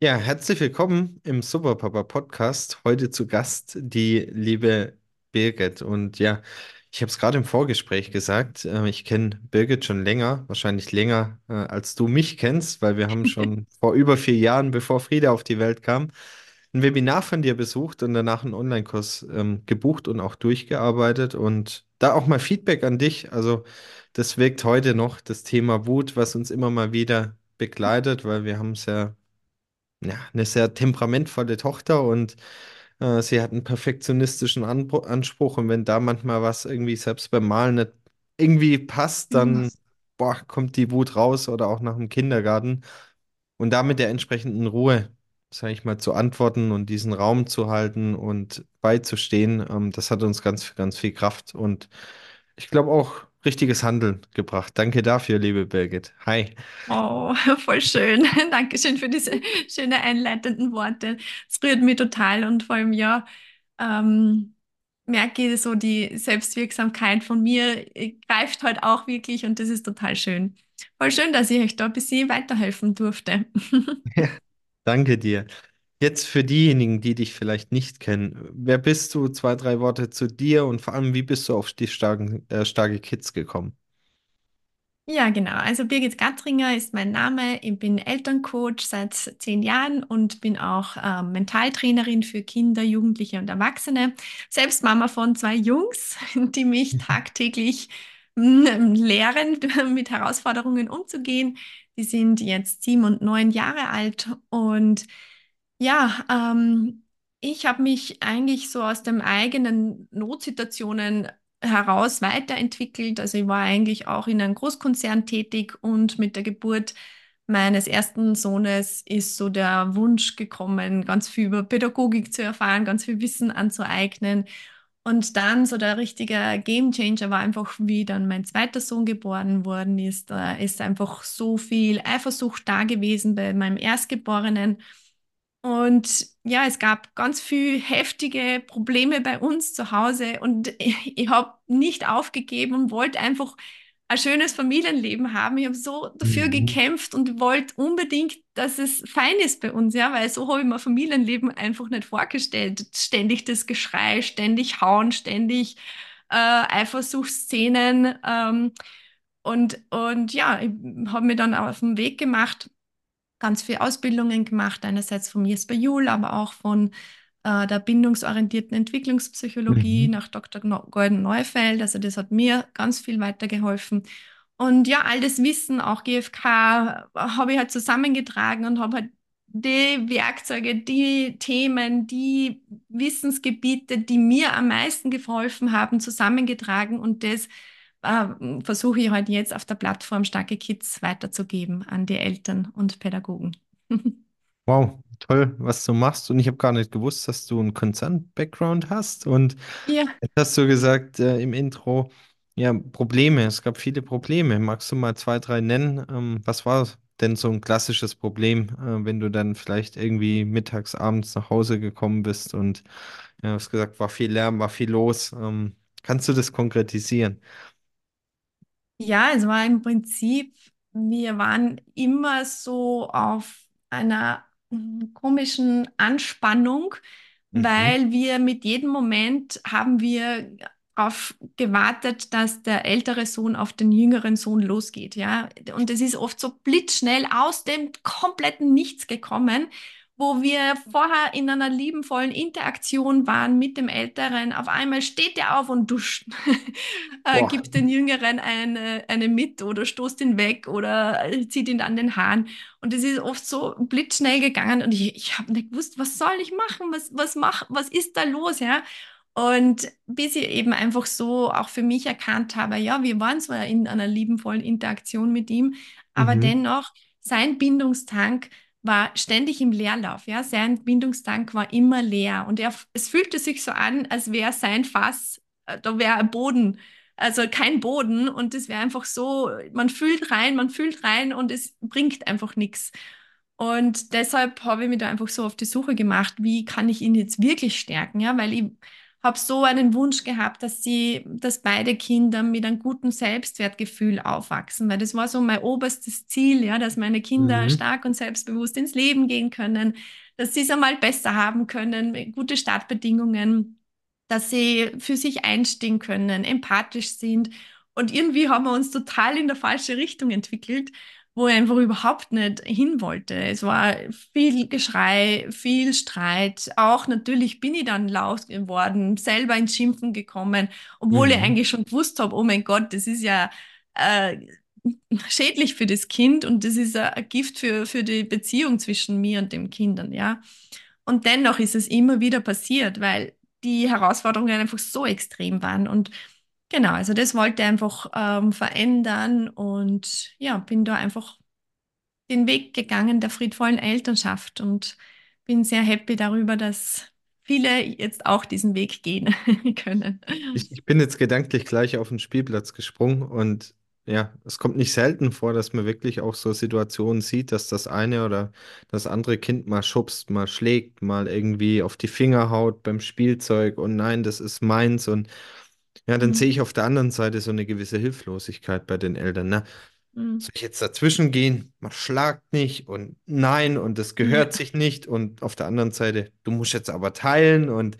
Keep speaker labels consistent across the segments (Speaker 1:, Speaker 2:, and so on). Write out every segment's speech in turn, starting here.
Speaker 1: Ja, herzlich willkommen im Superpapa Podcast. Heute zu Gast die liebe Birgit. Und ja, ich habe es gerade im Vorgespräch gesagt, äh, ich kenne Birgit schon länger, wahrscheinlich länger äh, als du mich kennst, weil wir haben schon vor über vier Jahren, bevor Frieda auf die Welt kam, ein Webinar von dir besucht und danach einen Online-Kurs ähm, gebucht und auch durchgearbeitet. Und da auch mal Feedback an dich. Also das wirkt heute noch das Thema Wut, was uns immer mal wieder begleitet, weil wir haben es ja ja, eine sehr temperamentvolle Tochter und äh, sie hat einen perfektionistischen Anbr Anspruch und wenn da manchmal was irgendwie selbst beim Malen nicht irgendwie passt,
Speaker 2: Mhm.
Speaker 1: dann boah, kommt die Wut raus oder auch nach dem Kindergarten und da mit der entsprechenden Ruhe, sage ich mal, zu antworten und diesen Raum zu halten und beizustehen, ähm, das hat uns ganz, ganz viel Kraft und ich glaube auch richtiges Handeln gebracht. Danke dafür, liebe Birgit. Hi.
Speaker 2: Oh, voll schön. Dankeschön für diese schönen einleitenden Worte. Es rührt mich total und vor allem, ja, ähm, merke ich so die Selbstwirksamkeit von mir greift halt auch wirklich und das ist total schön. Voll schön, dass ich euch da ein bisschen weiterhelfen durfte.
Speaker 1: Danke dir. Jetzt für diejenigen, die dich vielleicht nicht kennen, wer bist du? Zwei, drei Worte zu dir und vor allem, wie bist du auf die starken, äh, starke Kids gekommen?
Speaker 2: Ja, genau. Also Birgit Gattringer ist mein Name. Ich bin Elterncoach seit zehn Jahren und bin auch ähm, Mentaltrainerin für Kinder, Jugendliche und Erwachsene. Selbst Mama von zwei Jungs, die mich tagtäglich mm, lehren, mit Herausforderungen umzugehen. Die sind jetzt sieben und neun Jahre alt und ja, ähm, ich habe mich eigentlich so aus den eigenen Notsituationen heraus weiterentwickelt. Also ich war eigentlich auch in einem Großkonzern tätig und mit der Geburt meines ersten Sohnes ist so der Wunsch gekommen, ganz viel über Pädagogik zu erfahren, ganz viel Wissen anzueignen. Und dann so der richtige Gamechanger war einfach, wie dann mein zweiter Sohn geboren worden ist. Da ist einfach so viel Eifersucht da gewesen bei meinem Erstgeborenen. Und ja, es gab ganz viel heftige Probleme bei uns zu Hause und ich, ich habe nicht aufgegeben und wollte einfach ein schönes Familienleben haben. Ich habe so dafür
Speaker 1: Mhm.
Speaker 2: gekämpft und wollte unbedingt, dass es fein ist bei uns, ja, weil so habe ich mir Familienleben einfach nicht vorgestellt. Ständig das Geschrei, ständig Hauen, ständig äh, Eifersuchtsszenen. Ähm, und, und ja, ich habe mir dann auf den Weg gemacht ganz viele Ausbildungen gemacht, einerseits vom Jesper Juhl, aber auch von äh, der bindungsorientierten Entwicklungspsychologie
Speaker 1: Mhm.
Speaker 2: nach Dr. No Gordon Neufeld. Also das hat mir ganz viel weitergeholfen. Und ja, all das Wissen, auch GfK, habe ich halt zusammengetragen und habe halt die Werkzeuge, die Themen, die Wissensgebiete, die mir am meisten geholfen haben, zusammengetragen und das äh, versuche ich halt jetzt auf der Plattform Starke Kids weiterzugeben an die Eltern und Pädagogen.
Speaker 1: Wow, toll, was du machst. Und ich habe gar nicht gewusst, dass du einen Konzern-Background hast. Und
Speaker 2: Ja,
Speaker 1: jetzt hast du gesagt äh, im Intro, ja, Probleme. Es gab viele Probleme. Magst du mal zwei, drei nennen? Ähm, was war denn so ein klassisches Problem, äh, wenn du dann vielleicht irgendwie mittags, abends nach Hause gekommen bist und ja, hast gesagt, war viel Lärm, war viel los. Ähm, kannst du das konkretisieren?
Speaker 2: Ja, es war im Prinzip, wir waren immer so auf einer komischen Anspannung,
Speaker 1: Mhm.
Speaker 2: weil wir mit jedem Moment haben wir darauf gewartet, dass der ältere Sohn auf den jüngeren Sohn losgeht, ja. Und es ist oft so blitzschnell aus dem kompletten Nichts gekommen. Wo wir vorher in einer liebenvollen Interaktion waren mit dem Älteren. Auf einmal steht er auf und duscht, äh, gibt den Jüngeren eine, eine mit oder stoßt ihn weg oder zieht ihn an den Haaren. Und es ist oft so blitzschnell gegangen und ich, ich habe nicht gewusst, was soll ich machen? Was, was, mach, was ist da los? Ja? Und bis ich eben einfach so auch für mich erkannt habe, ja, wir waren zwar in einer liebenvollen Interaktion mit ihm, aber
Speaker 1: Mhm.
Speaker 2: dennoch, sein Bindungstank war ständig im Leerlauf. Ja? Sein Bindungstank war immer leer. Und er, es fühlte sich so an, als wäre sein Fass, äh, da wäre ein Boden, also kein Boden. Und es wäre einfach so, man fühlt rein, man fühlt rein und es bringt einfach nichts. Und deshalb habe ich mich da einfach so auf die Suche gemacht, wie kann ich ihn jetzt wirklich stärken? Ja, weil ich habe so einen Wunsch gehabt, dass sie, dass beide Kinder mit einem guten Selbstwertgefühl aufwachsen, weil das war so mein oberstes Ziel, ja, dass meine Kinder
Speaker 1: Mhm.
Speaker 2: stark und selbstbewusst ins Leben gehen können, dass sie es einmal besser haben können, gute Startbedingungen, dass sie für sich einstehen können, empathisch sind. Und irgendwie haben wir uns total in der falsche Richtung entwickelt wo er einfach überhaupt nicht hin wollte. Es war viel Geschrei, viel Streit. Auch natürlich bin ich dann laut geworden, selber ins Schimpfen gekommen, obwohl ich
Speaker 1: Mhm.
Speaker 2: eigentlich schon gewusst habe, oh mein Gott, das ist ja äh, schädlich für das Kind und das ist ein Gift für, für die Beziehung zwischen mir und den Kindern, ja. Und dennoch ist es immer wieder passiert, weil die Herausforderungen einfach so extrem waren und Genau, also das wollte ich einfach ähm, verändern und ja, bin da einfach den Weg gegangen der friedvollen Elternschaft und bin sehr happy darüber, dass viele jetzt auch diesen Weg gehen können.
Speaker 1: Ich, ich bin jetzt gedanklich gleich auf den Spielplatz gesprungen und ja, es kommt nicht selten vor, dass man wirklich auch so Situationen sieht, dass das eine oder das andere Kind mal schubst, mal schlägt, mal irgendwie auf die Finger haut beim Spielzeug und nein, das ist meins und ja, dann sehe
Speaker 2: Mhm.
Speaker 1: ich auf der anderen Seite so eine gewisse Hilflosigkeit bei den Eltern. Ne?
Speaker 2: Mhm.
Speaker 1: Soll ich jetzt dazwischen gehen? Man schlagt nicht und nein und das gehört sich nicht und auf der anderen Seite, du musst jetzt aber teilen und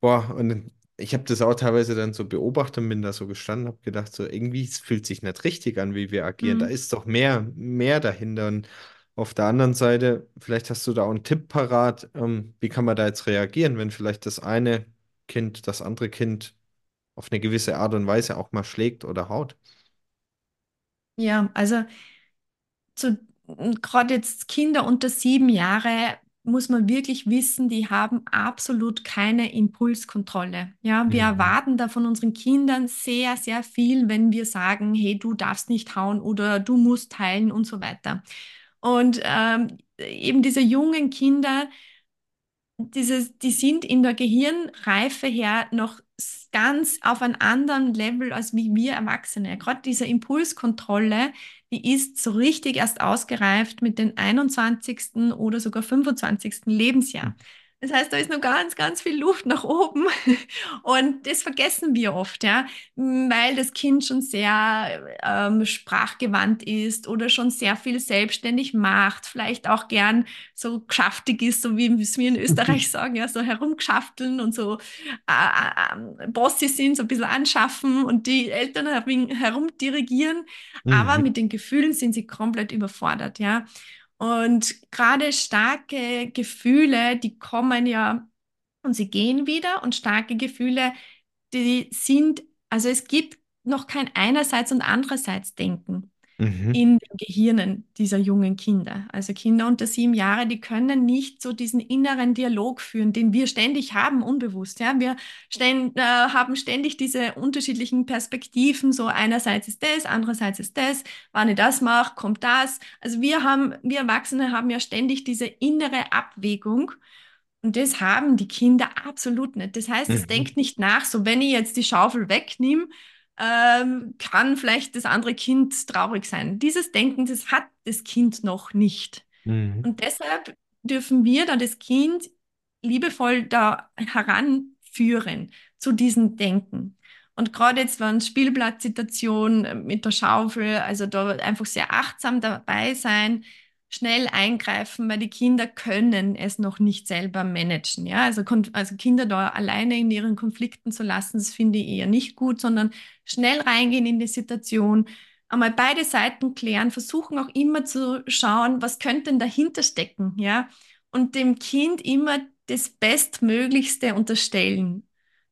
Speaker 1: boah, und ich habe das auch teilweise dann so beobachtet und bin da so gestanden, habe gedacht, so irgendwie, fühlt sich nicht richtig an, wie wir agieren. Da
Speaker 2: Mhm.
Speaker 1: ist doch mehr, mehr dahinter. Und auf der anderen Seite, vielleicht hast du da auch einen Tipp parat, ähm, wie kann man da jetzt reagieren, wenn vielleicht das eine Kind das andere Kind auf eine gewisse Art und Weise auch mal schlägt oder haut?
Speaker 2: Ja, also zu, gerade jetzt Kinder unter sieben Jahre muss man wirklich wissen, die haben absolut keine Impulskontrolle. Ja, wir
Speaker 1: Mhm.
Speaker 2: erwarten da von unseren Kindern sehr, sehr viel, wenn wir sagen, hey, du darfst nicht hauen oder du musst teilen und so weiter. Und ähm, eben diese jungen Kinder, dieses, die sind in der Gehirnreife her noch ganz auf einem anderen Level als wie wir Erwachsene. Gerade diese Impulskontrolle, die ist so richtig erst ausgereift mit dem 21. oder sogar 25. Lebensjahr. Das heißt, da ist noch ganz, ganz viel Luft nach oben. Und das vergessen wir oft, ja, weil das Kind schon sehr ähm, sprachgewandt ist oder schon sehr viel selbstständig macht, vielleicht auch gern so geschäftig ist, so wie es wir in Österreich sagen, ja, so herumgeschafteln und so äh, äh, Bossy sind, so ein bisschen anschaffen und die Eltern herum, herumdirigieren, aber
Speaker 1: Mhm.
Speaker 2: mit den Gefühlen sind sie komplett überfordert, ja. Und gerade starke Gefühle, die kommen ja und sie gehen wieder. Und starke Gefühle, die sind, also es gibt noch kein einerseits und andererseits Denken
Speaker 1: Mhm.
Speaker 2: in den Gehirnen dieser jungen Kinder. Also Kinder unter sieben Jahre, die können nicht so diesen inneren Dialog führen, den wir ständig haben, unbewusst. Ja? Wir ständ, äh, haben ständig diese unterschiedlichen Perspektiven. So einerseits ist das, andererseits ist das. Wenn ich das mache, kommt das. Also wir haben, wir Erwachsene haben ja ständig diese innere Abwägung. Und das haben die Kinder absolut nicht. Das heißt, es
Speaker 1: Mhm.
Speaker 2: denkt nicht nach, so wenn ich jetzt die Schaufel wegnehme, ähm, kann vielleicht das andere Kind traurig sein. Dieses Denken, das hat das Kind noch nicht.
Speaker 1: Mhm.
Speaker 2: Und deshalb dürfen wir da das Kind liebevoll da heranführen zu diesem Denken. Und gerade jetzt, wenn Spielplatzsituation mit der Schaufel, also da einfach sehr achtsam dabei sein, schnell eingreifen, weil die Kinder können es noch nicht selber managen. Ja, also, also Kinder da alleine in ihren Konflikten zu lassen, das finde ich eher nicht gut, sondern schnell reingehen in die Situation, einmal beide Seiten klären, versuchen auch immer zu schauen, was könnte denn dahinter stecken, ja, und dem Kind immer das Bestmöglichste unterstellen.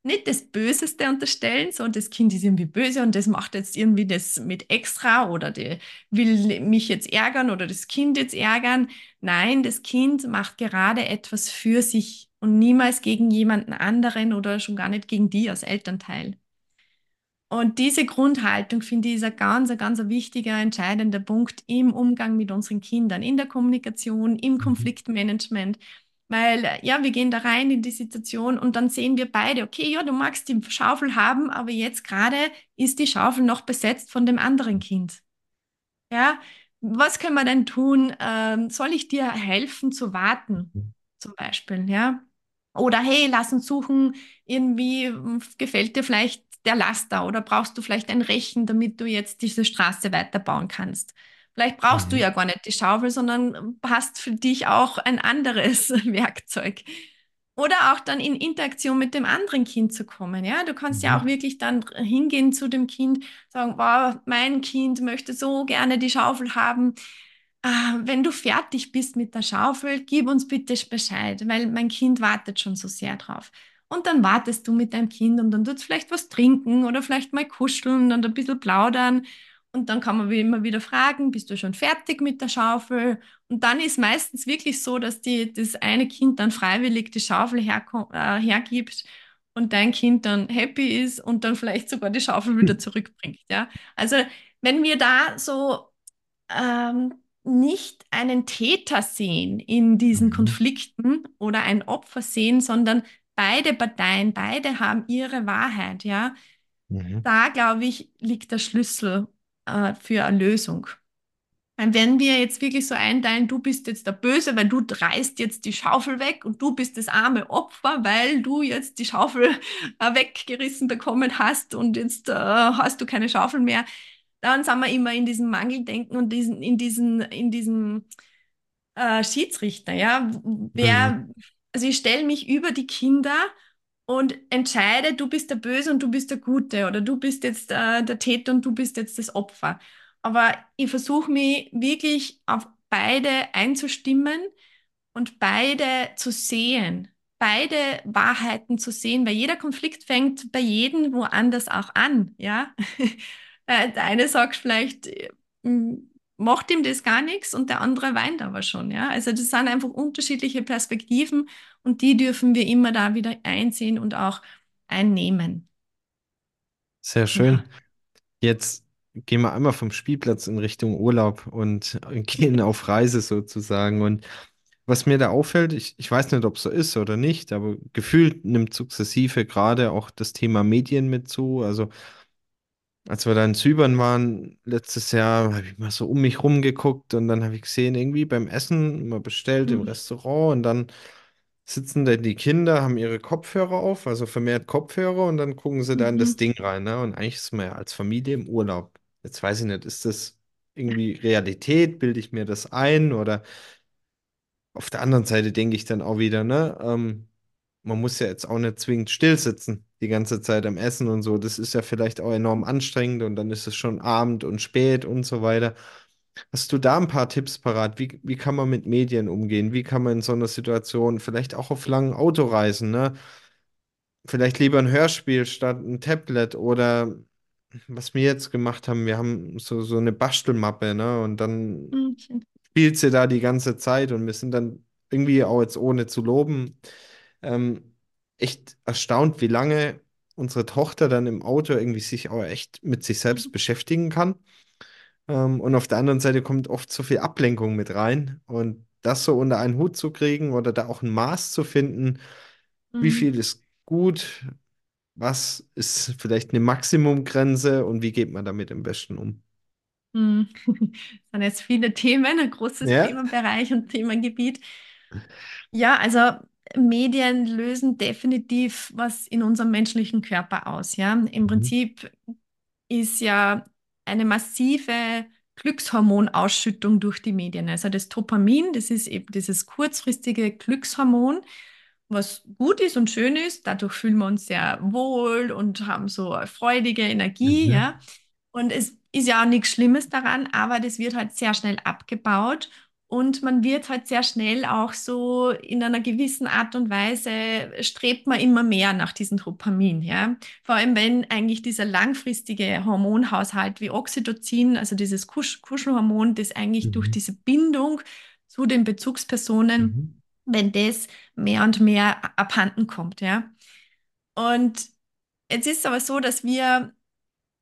Speaker 2: Nicht das Böseste unterstellen, so das Kind ist irgendwie böse und das macht jetzt irgendwie das mit extra oder die will mich jetzt ärgern oder das Kind jetzt ärgern. Nein, das Kind macht gerade etwas für sich und niemals gegen jemanden anderen oder schon gar nicht gegen die als Elternteil. Und diese Grundhaltung finde ich ist ein ganz, ganz wichtiger, entscheidender Punkt im Umgang mit unseren Kindern, in der Kommunikation, im
Speaker 1: Mhm.
Speaker 2: Weil, äh, ja, wir gehen da rein in die Situation und dann sehen wir beide, okay, ja, du magst die Schaufel haben, aber jetzt gerade ist die Schaufel noch besetzt von dem anderen Kind. Ja, was können wir denn tun? Ähm, soll ich dir helfen zu warten, zum Beispiel, ja? Oder hey, lass uns suchen, irgendwie hm, gefällt dir vielleicht der Laster oder brauchst du vielleicht ein Rechen, damit du jetzt diese Straße weiterbauen kannst. Vielleicht brauchst du
Speaker 1: Mhm.
Speaker 2: ja gar nicht die Schaufel, sondern hast für dich auch ein anderes Werkzeug. Oder auch dann in Interaktion mit dem anderen Kind zu kommen. Ja, du kannst ja auch
Speaker 1: Mhm.
Speaker 2: wirklich dann hingehen zu dem Kind, sagen, wow, mein Kind möchte so gerne die Schaufel haben. Ah, wenn du fertig bist mit der Schaufel, gib uns bitte Bescheid, weil mein Kind wartet schon so sehr drauf. Und dann wartest du mit deinem Kind und dann tut es vielleicht was trinken oder vielleicht mal kuscheln und ein bisschen plaudern. Und dann kann man wie immer wieder fragen, bist du schon fertig mit der Schaufel? Und dann ist meistens wirklich so, dass die, das eine Kind dann freiwillig die Schaufel herko- äh, hergibt und dein Kind dann happy ist und dann vielleicht sogar die Schaufel wieder zurückbringt. Ja? Also wenn wir da so ähm, nicht einen Täter sehen in diesen
Speaker 1: Mhm.
Speaker 2: Konflikten oder ein Opfer sehen, sondern beide Parteien, beide haben ihre Wahrheit, ja.
Speaker 1: Mhm.
Speaker 2: Da, glaube ich, liegt der Schlüssel äh, für eine Lösung. Wenn wir jetzt wirklich so einteilen, du bist jetzt der Böse, weil du reißt jetzt die Schaufel weg und du bist das arme Opfer, weil du jetzt die Schaufel äh, weggerissen bekommen hast und jetzt äh, hast du keine Schaufel mehr, dann sind wir immer in diesem Mangeldenken und diesen, in diesen, in diesem äh, Schiedsrichter, ja.
Speaker 1: Mhm.
Speaker 2: Wer, also ich stelle mich über die Kinder und entscheide, du bist der Böse und du bist der Gute oder du bist jetzt äh, der Täter und du bist jetzt das Opfer. Aber ich versuche mich wirklich auf beide einzustimmen und beide zu sehen, beide Wahrheiten zu sehen, weil jeder Konflikt fängt bei jedem woanders auch an, ja. Äh, Der eine sagt vielleicht, äh, macht ihm das gar nichts und der andere weint aber schon, ja. Also das sind einfach unterschiedliche Perspektiven und die dürfen wir immer da wieder einsehen und auch einnehmen.
Speaker 1: Sehr
Speaker 2: Ja.
Speaker 1: schön. Jetzt gehen wir einmal vom Spielplatz in Richtung Urlaub und gehen auf Reise sozusagen. Und was mir da auffällt, ich, ich weiß nicht, ob es so ist oder nicht, aber gefühlt nimmt sukzessive gerade auch das Thema Medien mit zu. Also als wir da in Zypern waren letztes Jahr, habe ich mal so um mich rumgeguckt und dann habe ich gesehen, irgendwie beim Essen, mal bestellt im
Speaker 2: Mhm.
Speaker 1: Restaurant und dann sitzen da die Kinder, haben ihre Kopfhörer auf, also vermehrt Kopfhörer und dann gucken sie da in das
Speaker 2: Mhm.
Speaker 1: Ding rein, ne? Und eigentlich ist man ja als Familie im Urlaub. Jetzt weiß ich nicht, ist das irgendwie Realität? Bilde ich mir das ein? Oder auf der anderen Seite denke ich dann auch wieder, ne? Ähm, man muss ja jetzt auch nicht zwingend still sitzen, die ganze Zeit am Essen und so. Das ist ja vielleicht auch enorm anstrengend und dann ist es schon Abend und spät und so weiter. Hast du da ein paar Tipps parat? Wie, wie kann man mit Medien umgehen? Wie kann man in so einer Situation vielleicht auch auf langen Autoreisen, ne? Vielleicht lieber ein Hörspiel statt ein Tablet oder was wir jetzt gemacht haben, wir haben so, so eine Bastelmappe, ne? Und dann.
Speaker 2: Schön.
Speaker 1: spielt sie da die ganze Zeit und wir sind dann irgendwie auch jetzt ohne zu loben, ähm, echt erstaunt, wie lange unsere Tochter dann im Auto irgendwie sich auch echt mit sich selbst beschäftigen kann. Ähm, und auf der anderen Seite kommt oft so viel Ablenkung mit rein. Und das so unter einen Hut zu kriegen oder da auch ein Maß zu finden, wie
Speaker 2: Mhm.
Speaker 1: viel ist gut, was ist vielleicht eine Maximumgrenze und wie geht man damit am besten um?
Speaker 2: Mhm. Das sind jetzt viele Themen, ein großes
Speaker 1: Ja.
Speaker 2: Themenbereich und Themengebiet. Ja, also Medien lösen definitiv was in unserem menschlichen Körper aus. Ja, im
Speaker 1: Mhm.
Speaker 2: Prinzip ist ja eine massive Glückshormonausschüttung durch die Medien. Also das Dopamin, das ist eben dieses kurzfristige Glückshormon, was gut ist und schön ist. Dadurch fühlen wir uns sehr wohl und haben so freudige Energie, ja.
Speaker 1: Mhm.
Speaker 2: Und es ist ja auch nichts Schlimmes daran, aber das wird halt sehr schnell abgebaut. Und man wird halt sehr schnell auch so in einer gewissen Art und Weise strebt man immer mehr nach diesem Dopamin, ja. Vor allem, wenn eigentlich dieser langfristige Hormonhaushalt wie Oxytocin, also dieses Kusch Kuschelhormon, das eigentlich durch
Speaker 1: Mhm.
Speaker 2: diese Bindung zu den Bezugspersonen,
Speaker 1: Mhm.
Speaker 2: wenn das mehr und mehr abhanden kommt, ja. Und jetzt ist es aber so, dass wir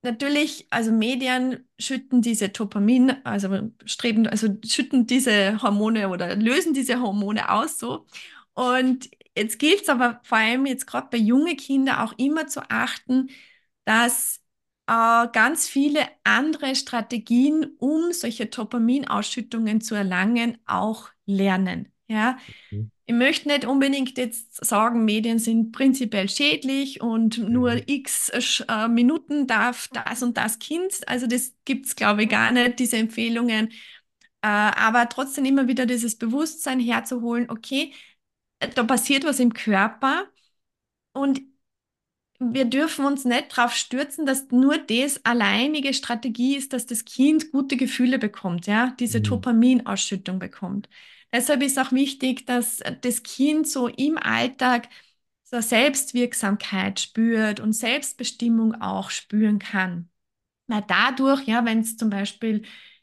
Speaker 2: Natürlich, also Medien schütten diese Dopamin, also streben, also schütten diese Hormone oder lösen diese Hormone aus so. Und jetzt gilt es aber vor allem jetzt gerade bei jungen Kindern auch immer zu achten, dass äh, ganz viele andere Strategien, um solche Dopaminausschüttungen zu erlangen, auch lernen. Ja, Ich möchte nicht unbedingt jetzt sagen, Medien sind prinzipiell schädlich und nur
Speaker 1: Mhm.
Speaker 2: x äh, Minuten darf das und das Kind. Also das gibt es, glaube ich, gar nicht, diese Empfehlungen. Äh, aber trotzdem immer wieder dieses Bewusstsein herzuholen, okay, äh, da passiert was im Körper und wir dürfen uns nicht darauf stürzen, dass nur das alleinige Strategie ist, dass das Kind gute Gefühle bekommt, ja, diese
Speaker 1: Mhm.
Speaker 2: Dopaminausschüttung bekommt. Deshalb ist auch wichtig, dass das Kind so im Alltag so Selbstwirksamkeit spürt und Selbstbestimmung auch spüren kann. Weil dadurch, ja, wenn es zum Beispiel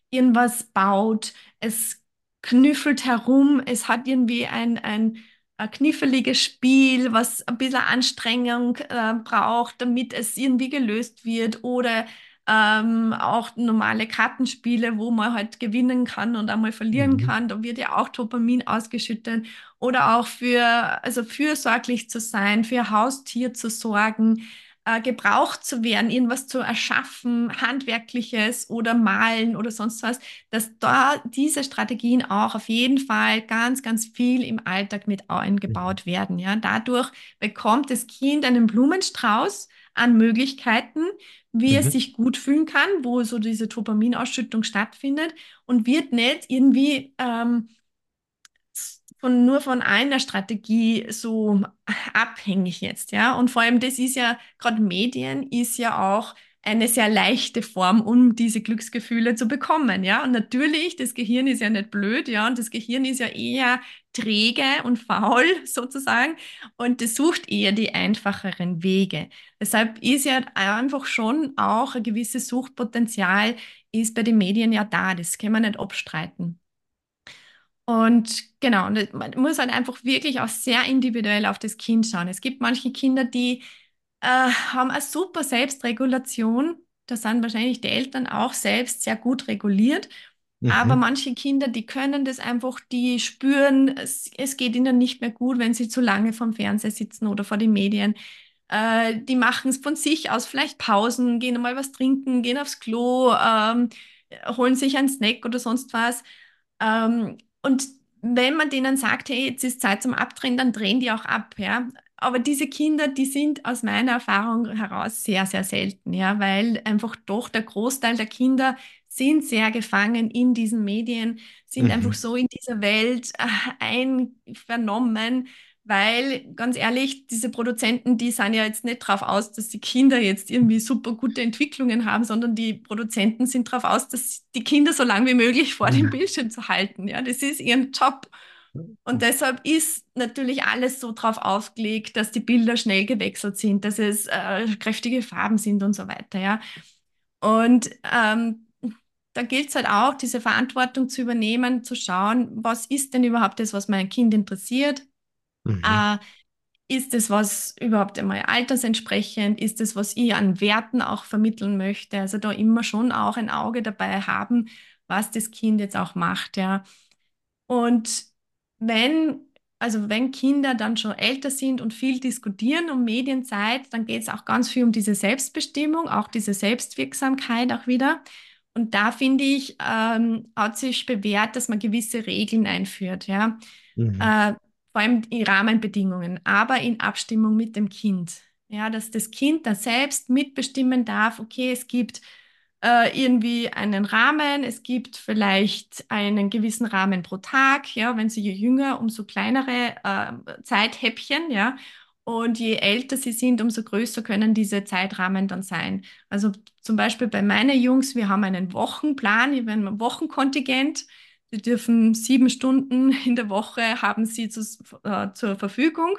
Speaker 2: irgendwas baut, es knüffelt herum, es hat irgendwie ein, ein, ein kniffliges Spiel, was ein bisschen Anstrengung äh, braucht, damit es irgendwie gelöst wird oder ähm, auch normale Kartenspiele, wo man halt gewinnen kann und einmal verlieren
Speaker 1: Mhm.
Speaker 2: kann, da wird ja auch Dopamin ausgeschüttet oder auch für, also fürsorglich zu sein, für Haustier zu sorgen äh, gebraucht zu werden, irgendwas zu erschaffen, handwerkliches oder malen oder sonst was, dass da diese Strategien auch auf jeden Fall ganz, ganz viel im Alltag mit eingebaut werden. Ja, dadurch bekommt das Kind einen Blumenstrauß an Möglichkeiten, wie es
Speaker 1: Mhm.
Speaker 2: sich gut fühlen kann, wo so diese Dopaminausschüttung stattfindet und wird nicht irgendwie ähm, von, nur von einer Strategie so abhängig jetzt, ja. Und vor allem, das ist ja, gerade Medien ist ja auch eine sehr leichte Form, um diese Glücksgefühle zu bekommen, ja. Und natürlich, das Gehirn ist ja nicht blöd, ja, und das Gehirn ist ja eher träge und faul sozusagen und das sucht eher die einfacheren Wege. Deshalb ist ja einfach schon auch ein gewisses Suchtpotenzial ist bei den Medien ja da, das kann man nicht abstreiten. Und genau, man muss halt einfach wirklich auch sehr individuell auf das Kind schauen. Es gibt manche Kinder, die äh, haben eine super Selbstregulation. Da sind wahrscheinlich die Eltern auch selbst sehr gut reguliert. Aber
Speaker 1: Mhm.
Speaker 2: manche Kinder, die können das einfach, die spüren, es, es geht ihnen nicht mehr gut, wenn sie zu lange vorm Fernseher sitzen oder vor den Medien. Äh, die machen es von sich aus, vielleicht Pausen, gehen mal was trinken, gehen aufs Klo, ähm, holen sich einen Snack oder sonst was. Ähm, und wenn man denen sagt, hey, jetzt ist Zeit zum Abdrehen, dann drehen die auch ab, ja. Aber diese Kinder, die sind aus meiner Erfahrung heraus sehr, sehr selten, ja, weil einfach doch der Großteil der Kinder sind sehr gefangen in diesen Medien, sind einfach
Speaker 1: Mhm.
Speaker 2: so in dieser Welt äh, einvernommen, weil ganz ehrlich, diese Produzenten, die sind ja jetzt nicht drauf aus, dass die Kinder jetzt irgendwie super gute Entwicklungen haben, sondern die Produzenten sind drauf aus, dass die Kinder so lange wie möglich vor dem
Speaker 1: Mhm.
Speaker 2: Bildschirm zu halten. Ja, das ist ihren Job. Und deshalb ist natürlich alles so drauf aufgelegt, dass die Bilder schnell gewechselt sind, dass es äh, kräftige Farben sind und so weiter. Ja. Und ähm, da gilt es halt auch, diese Verantwortung zu übernehmen, zu schauen, was ist denn überhaupt das, was mein Kind interessiert?
Speaker 1: Mhm.
Speaker 2: Äh, ist es was überhaupt einmal altersentsprechend? Ist es, was ich an Werten auch vermitteln möchte? Also da immer schon auch ein Auge dabei haben, was das Kind jetzt auch macht, ja. Und wenn, also wenn Kinder dann schon älter sind und viel diskutieren um Medienzeit, dann geht es auch ganz viel um diese Selbstbestimmung, auch diese Selbstwirksamkeit auch wieder. Und da finde ich, ähm, hat sich bewährt, dass man gewisse Regeln einführt, ja.
Speaker 1: Mhm.
Speaker 2: Äh, vor allem die Rahmenbedingungen, aber in Abstimmung mit dem Kind. Ja, dass das Kind da selbst mitbestimmen darf, okay, es gibt äh, irgendwie einen Rahmen, es gibt vielleicht einen gewissen Rahmen pro Tag, ja, wenn sie je jünger, umso kleinere äh, Zeithäppchen, ja. Und je älter sie sind, umso größer können diese Zeitrahmen dann sein. Also zum Beispiel bei meinen Jungs, wir haben einen Wochenplan, wir haben ein Wochenkontingent. Sie dürfen sieben Stunden in der Woche haben sie zu, äh, zur Verfügung.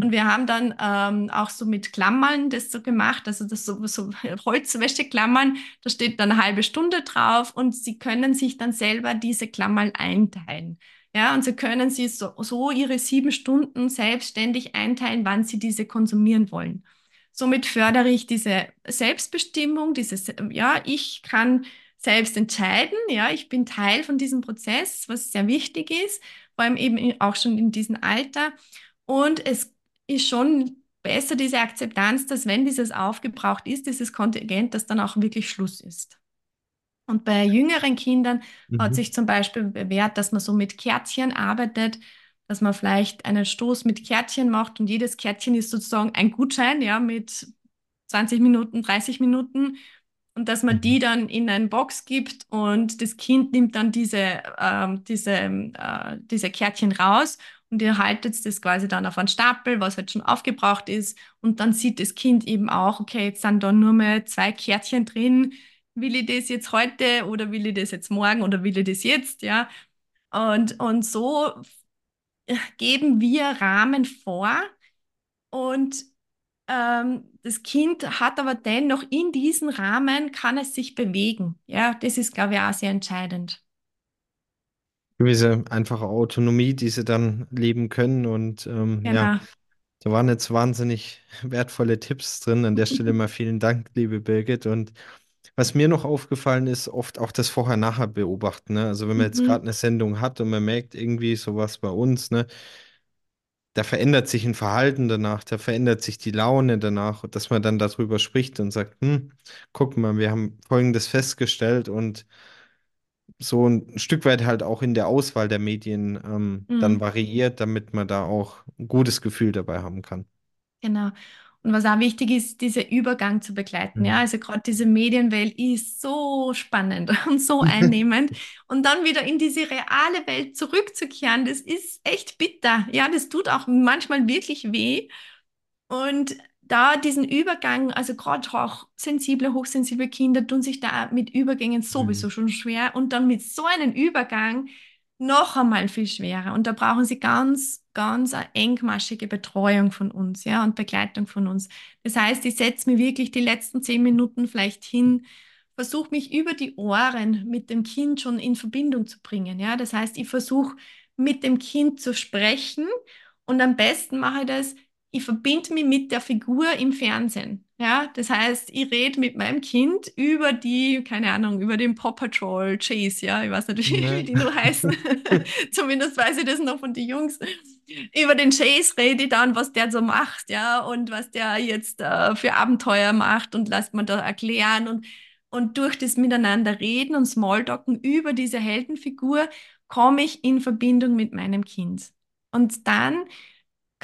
Speaker 2: Und
Speaker 1: Mhm.
Speaker 2: wir haben dann ähm, auch so mit Klammern das so gemacht, also das so, so Holzwäscheklammern, da steht dann eine halbe Stunde drauf und sie können sich dann selber diese Klammern einteilen. Ja, und sie können sie so, so ihre sieben Stunden selbstständig einteilen, wann sie diese konsumieren wollen. Somit fördere ich diese Selbstbestimmung, dieses, ja, ich kann selbst entscheiden. Ja, ich bin Teil von diesem Prozess, was sehr wichtig ist, vor allem eben auch schon in diesem Alter. Und es ist schon besser diese Akzeptanz, dass wenn dieses aufgebraucht ist, dieses Kontingent, dass dann auch wirklich Schluss ist. Und bei jüngeren Kindern hat
Speaker 1: Mhm.
Speaker 2: sich zum Beispiel bewährt, dass man so mit Kärtchen arbeitet. dass man vielleicht einen Stoß mit Kärtchen macht und jedes Kärtchen ist sozusagen ein Gutschein, ja, mit 20 Minuten, 30 Minuten und dass man
Speaker 1: Mhm.
Speaker 2: die dann in eine Box gibt und das Kind nimmt dann diese, ähm, diese, äh, diese Kärtchen raus und ihr haltet das quasi dann auf einen Stapel, was halt schon aufgebraucht ist und dann sieht das Kind eben auch, okay, jetzt sind da nur mehr zwei Kärtchen drin, will ich das jetzt heute oder will ich das jetzt morgen oder will ich das jetzt, ja. Und, und so geben wir Rahmen vor und ähm, das Kind hat aber dennoch in diesem Rahmen, kann es sich bewegen. Ja, das ist, glaube ich, auch sehr entscheidend.
Speaker 1: Gewisse einfache Autonomie, die sie dann leben können. Und ähm, ja,
Speaker 2: Genau.
Speaker 1: da waren jetzt wahnsinnig wertvolle Tipps drin. An der Stelle mal vielen Dank, liebe Birgit. Und was mir noch aufgefallen ist, oft auch das Vorher-Nachher beobachten. Ne? Also wenn man jetzt gerade
Speaker 2: Mhm.
Speaker 1: eine Sendung hat und man merkt irgendwie sowas bei uns, ne, da verändert sich ein Verhalten danach, da verändert sich die Laune danach, dass man dann darüber spricht und sagt, hm, guck mal, wir haben Folgendes festgestellt und so ein Stück weit halt auch in der Auswahl der Medien ähm, dann
Speaker 2: Mhm.
Speaker 1: variiert, damit man da auch ein gutes Gefühl dabei haben kann.
Speaker 2: Genau. Und was auch wichtig ist, dieser Übergang zu begleiten. Ja,
Speaker 1: Mhm.
Speaker 2: also gerade diese Medienwelt ist so spannend und so einnehmend. Und dann wieder in diese reale Welt zurückzukehren, das ist echt bitter. Ja, das tut auch manchmal wirklich weh. Und da diesen Übergang, also gerade auch sensible, hochsensible Kinder tun sich da mit Übergängen sowieso
Speaker 1: Mhm.
Speaker 2: schon schwer und dann mit so einem Übergang noch einmal viel schwerer. Und da brauchen sie ganz, ganz eine engmaschige Betreuung von uns, ja, und Begleitung von uns. Das heißt, ich setze mir wirklich die letzten zehn Minuten vielleicht hin, versuche mich über die Ohren mit dem Kind schon in Verbindung zu bringen, ja. Das heißt, ich versuche mit dem Kind zu sprechen und am besten mache ich das ich verbinde mich mit der Figur im Fernsehen. Ja, das heißt, ich rede mit meinem Kind über die, keine Ahnung, über den Paw Patrol Chase, ja, ich weiß nicht, wie, die nur heißen. Zumindest weiß ich das noch von den Jungs. Über den Chase rede ich dann, was der so macht, ja, und was der jetzt äh, für Abenteuer macht und lasst man da erklären und, und durch das Miteinander reden und Smalltalken über diese Heldenfigur komme ich in Verbindung mit meinem Kind. Und dann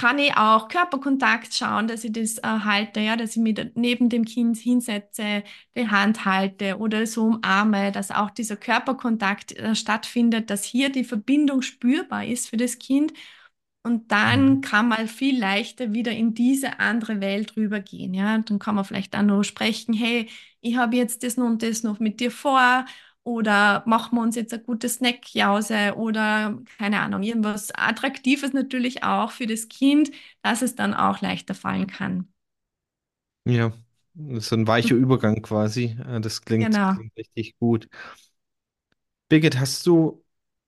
Speaker 2: kann ich auch Körperkontakt schauen, dass ich das äh, halte, ja, dass ich mich neben dem Kind hinsetze, die Hand halte oder so umarme, dass auch dieser Körperkontakt äh, stattfindet, dass hier die Verbindung spürbar ist für das Kind. Und dann
Speaker 1: Mhm.
Speaker 2: kann man viel leichter wieder in diese andere Welt rübergehen. Ja, dann kann man vielleicht auch noch sprechen, hey, ich habe jetzt das und das noch mit dir vor. Oder machen wir uns jetzt eine gute Snackjause oder keine Ahnung, irgendwas Attraktives natürlich auch für das Kind, dass es dann auch leichter fallen kann.
Speaker 1: Ja, das ist ein weicher Übergang quasi. Äh, Das klingt,
Speaker 2: Genau.
Speaker 1: klingt richtig gut. Birgit, hast du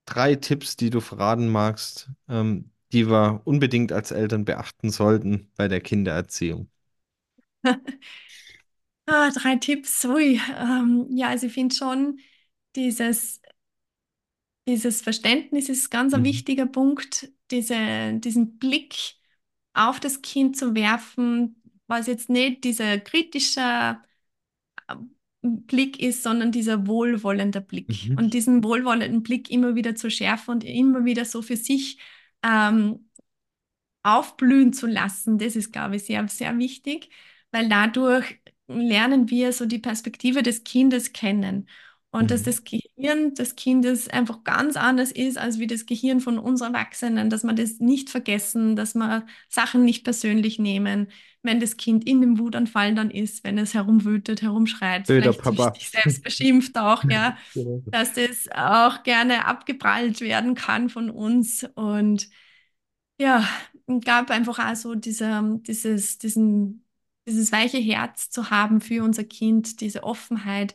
Speaker 1: drei Tipps, die du verraten magst, ähm, die wir unbedingt als Eltern beachten sollten bei der Kindererziehung?
Speaker 2: Ah, drei Tipps. Ui, ähm, ja, also ich finde schon, dieses Dieses Verständnis ist ganz ein
Speaker 1: Mhm.
Speaker 2: wichtiger Punkt, diese, diesen Blick auf das Kind zu werfen, was jetzt nicht dieser kritische äh, Blick ist, sondern dieser wohlwollende Blick.
Speaker 1: Mhm.
Speaker 2: Und diesen wohlwollenden Blick immer wieder zu schärfen und immer wieder so für sich ähm, aufblühen zu lassen, das ist, glaube ich, sehr, sehr wichtig, weil dadurch lernen wir so die Perspektive des Kindes kennen und dass
Speaker 1: Mhm.
Speaker 2: das Gehirn des Kindes einfach ganz anders ist als wie das Gehirn von uns Erwachsenen, dass wir das nicht vergessen, dass wir Sachen nicht persönlich nehmen, wenn das Kind in dem Wutanfall dann ist, wenn es herumwütet, herumschreit,
Speaker 1: Blöder
Speaker 2: vielleicht sich
Speaker 1: Papa.
Speaker 2: sich selbst beschimpft auch, ja,
Speaker 1: Genau.
Speaker 2: dass das auch gerne abgeprallt werden kann von uns und ja, gab einfach auch so diese, dieses, diesen, dieses weiche Herz zu haben für unser Kind, diese Offenheit,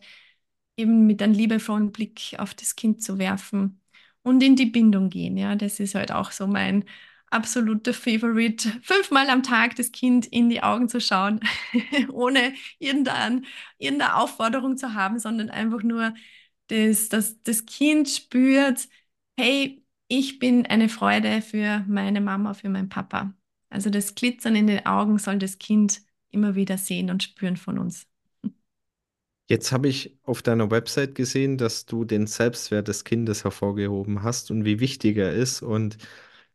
Speaker 2: eben mit einem liebevollen Blick auf das Kind zu werfen und in die Bindung gehen. Ja, das ist halt auch so mein absoluter Favorite. Fünfmal am Tag das Kind in die Augen zu schauen, ohne irgendein, irgendeine Aufforderung zu haben, sondern einfach nur, dass, dass das Kind spürt, hey, ich bin eine Freude für meine Mama, für meinen Papa. Also das Glitzern in den Augen soll das Kind immer wieder sehen und spüren von uns.
Speaker 1: Jetzt habe ich auf deiner Website gesehen, dass du den Selbstwert des Kindes hervorgehoben hast und wie wichtig er ist. Und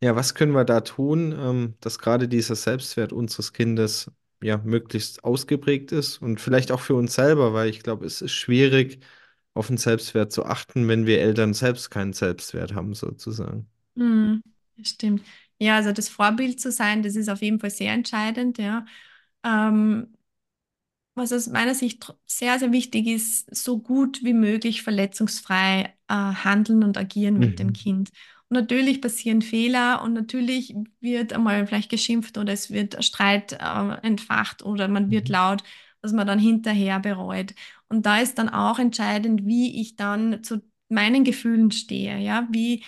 Speaker 1: Ja, was können wir da tun, ähm, dass gerade dieser Selbstwert unseres Kindes ja möglichst ausgeprägt ist und vielleicht auch für uns selber, weil ich glaube, es ist schwierig, auf den Selbstwert zu achten, wenn wir Eltern selbst keinen Selbstwert haben, sozusagen.
Speaker 2: Hm, das stimmt. Ja, also das Vorbild zu sein, das ist auf jeden Fall sehr entscheidend, ja. Ähm, was aus meiner Sicht sehr, sehr wichtig ist, so gut wie möglich verletzungsfrei äh, handeln und agieren mit dem
Speaker 1: Mhm.
Speaker 2: Kind. Und natürlich passieren Fehler und natürlich wird einmal vielleicht geschimpft oder es wird Streit äh, entfacht oder man wird
Speaker 1: Mhm.
Speaker 2: laut, was man dann hinterher bereut. Und da ist dann auch entscheidend, wie ich dann zu meinen Gefühlen stehe, ja, wie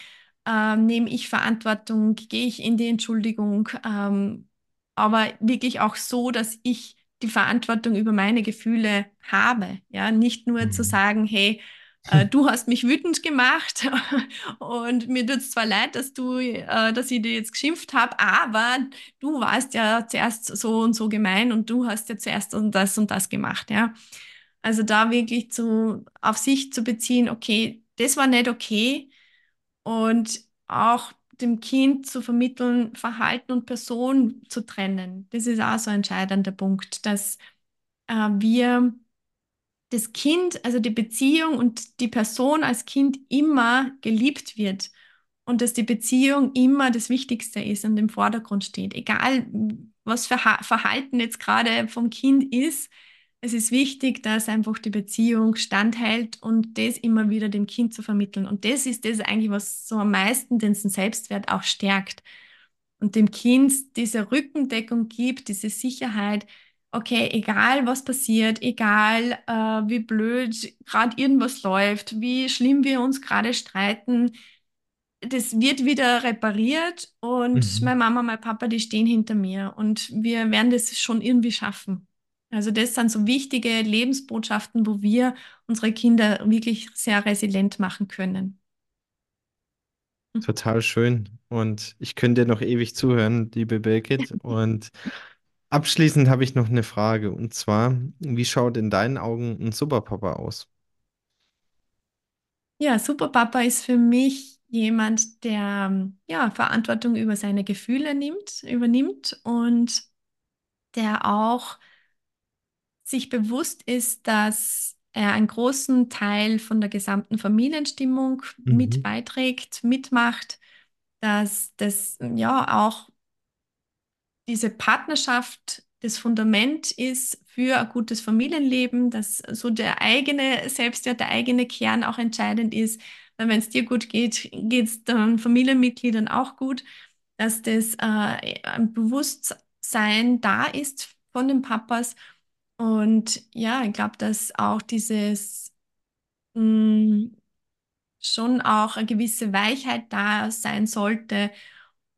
Speaker 2: ähm, nehme ich Verantwortung, gehe ich in die Entschuldigung, ähm, aber wirklich auch so, dass ich die Verantwortung über meine Gefühle habe. Ja, nicht nur zu
Speaker 1: Mhm.
Speaker 2: sagen, hey, äh, du hast mich wütend gemacht und mir tut es zwar leid, dass du, äh, dass ich dir jetzt geschimpft habe, aber du warst ja zuerst so und so gemein und du hast ja zuerst und das und das gemacht. Ja, also da wirklich zu, auf sich zu beziehen, okay, das war nicht okay und auch dem Kind zu vermitteln, Verhalten und Person zu trennen. Das ist auch so ein entscheidender Punkt, dass äh, wir das Kind, also die Beziehung und die Person als Kind immer geliebt wird und dass die Beziehung immer das Wichtigste ist und im Vordergrund steht. Egal, was für Ha- Verhalten jetzt gerade vom Kind ist, es ist wichtig, dass einfach die Beziehung standhält und das immer wieder dem Kind zu vermitteln. Und das ist das eigentlich, was so am meisten den Selbstwert auch stärkt und dem Kind diese Rückendeckung gibt, diese Sicherheit, okay, egal was passiert, egal äh, wie blöd gerade irgendwas läuft, wie schlimm wir uns gerade streiten, das wird wieder repariert und
Speaker 1: Mhm.
Speaker 2: meine Mama, mein Papa, die stehen hinter mir und wir werden das schon irgendwie schaffen. Also das sind so wichtige Lebensbotschaften, wo wir unsere Kinder wirklich sehr resilient machen können.
Speaker 1: Total schön. Und ich könnte dir noch ewig zuhören, liebe Birgit. Und abschließend habe ich noch eine Frage. Und zwar, wie schaut in deinen Augen ein Superpapa aus?
Speaker 2: Ja, Superpapa ist für mich jemand, der ja, Verantwortung über seine Gefühle nimmt, übernimmt und der auch sich bewusst ist, dass er einen großen Teil von der gesamten Familienstimmung mit
Speaker 1: Mhm.
Speaker 2: beiträgt, mitmacht, dass das ja auch diese Partnerschaft das Fundament ist für ein gutes Familienleben, dass so der eigene Selbstwert, der eigene Kern auch entscheidend ist. Weil wenn es dir gut geht, geht es den Familienmitgliedern auch gut, dass das äh, ein Bewusstsein da ist von den Papas. Und ja, ich glaube, dass auch dieses mh, schon auch eine gewisse Weichheit da sein sollte,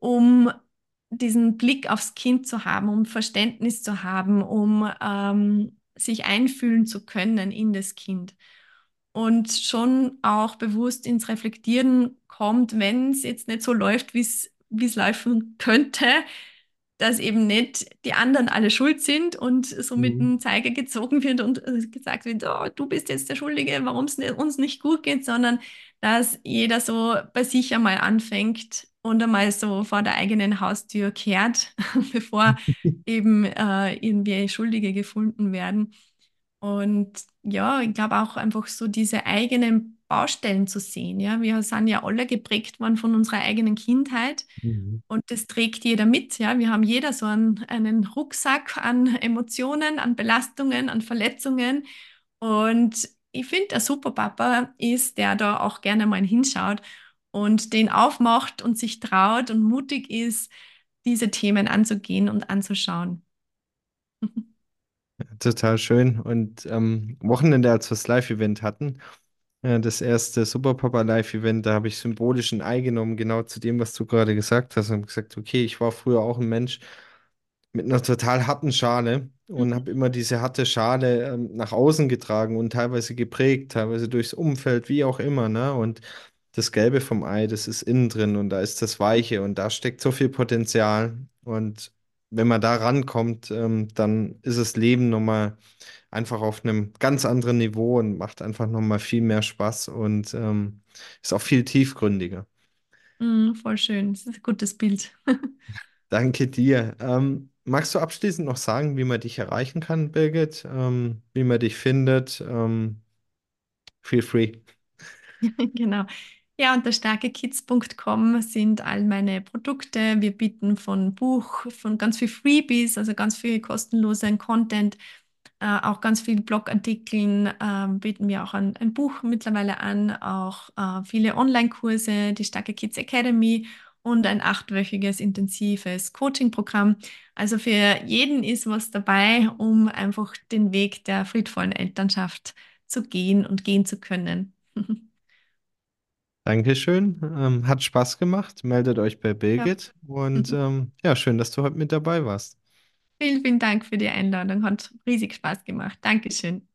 Speaker 2: um diesen Blick aufs Kind zu haben, um Verständnis zu haben, um ähm, sich einfühlen zu können in das Kind. Und schon auch bewusst ins Reflektieren kommt, wenn es jetzt nicht so läuft, wie es wie es laufen könnte, dass eben nicht die anderen alle schuld sind und so mit
Speaker 1: Mhm.
Speaker 2: dem Zeiger gezogen wird und äh, gesagt wird, oh, du bist jetzt der Schuldige, warum es uns nicht gut geht, sondern dass jeder so bei sich einmal anfängt und einmal so vor der eigenen Haustür kehrt, bevor eben äh, irgendwie Schuldige gefunden werden. Und ja, ich glaube auch einfach so diese eigenen Baustellen zu sehen. Ja, wir sind ja alle geprägt worden von unserer eigenen Kindheit.
Speaker 1: Mhm.
Speaker 2: Und das trägt jeder mit. Ja, wir haben jeder so einen, einen Rucksack an Emotionen, an Belastungen, an Verletzungen. Und ich finde, der Superpapa ist, der da auch gerne mal hinschaut und den aufmacht und sich traut und mutig ist, diese Themen anzugehen und anzuschauen.
Speaker 1: Total schön. Und am Wochenende, als wir das Live-Event hatten, äh, das erste Superpapa Live-Event, da habe ich symbolisch ein Ei genommen, genau zu dem, was du gerade gesagt hast, und hab gesagt, okay, ich war früher auch ein Mensch mit einer total harten Schale und habe immer diese harte Schale ähm, nach außen getragen und teilweise geprägt, teilweise durchs Umfeld, wie auch immer, ne? Und das Gelbe vom Ei, das ist innen drin und da ist das Weiche und da steckt so viel Potenzial. Und wenn man da rankommt, ähm, dann ist das Leben nochmal einfach auf einem ganz anderen Niveau und macht einfach nochmal viel mehr Spaß und ähm, ist auch viel tiefgründiger.
Speaker 2: Mm, voll schön. Das ist ein gutes Bild.
Speaker 1: Danke dir. Ähm, magst du abschließend noch sagen, wie man dich erreichen kann, Birgit? Ähm, wie man dich findet? Ähm, feel free.
Speaker 2: Genau. Ja, unter starkekids.com sind all meine Produkte. Wir bieten von Buch, von ganz viel Freebies, also ganz viel kostenlosen Content, äh, auch ganz viel Blogartikeln, äh, bieten wir auch ein, ein Buch mittlerweile an, auch äh, viele Online-Kurse, die Starke Kids Academy und ein achtwöchiges intensives Coaching-Programm. Also für jeden ist was dabei, um einfach den Weg der friedvollen Elternschaft zu gehen und gehen zu können.
Speaker 1: Dankeschön. Ähm, hat Spaß gemacht. Meldet euch bei
Speaker 2: Ja.
Speaker 1: Birgit. Und ähm, ja, schön, dass du heute mit dabei warst.
Speaker 2: Vielen, vielen Dank für die Einladung. Hat riesig Spaß gemacht. Dankeschön.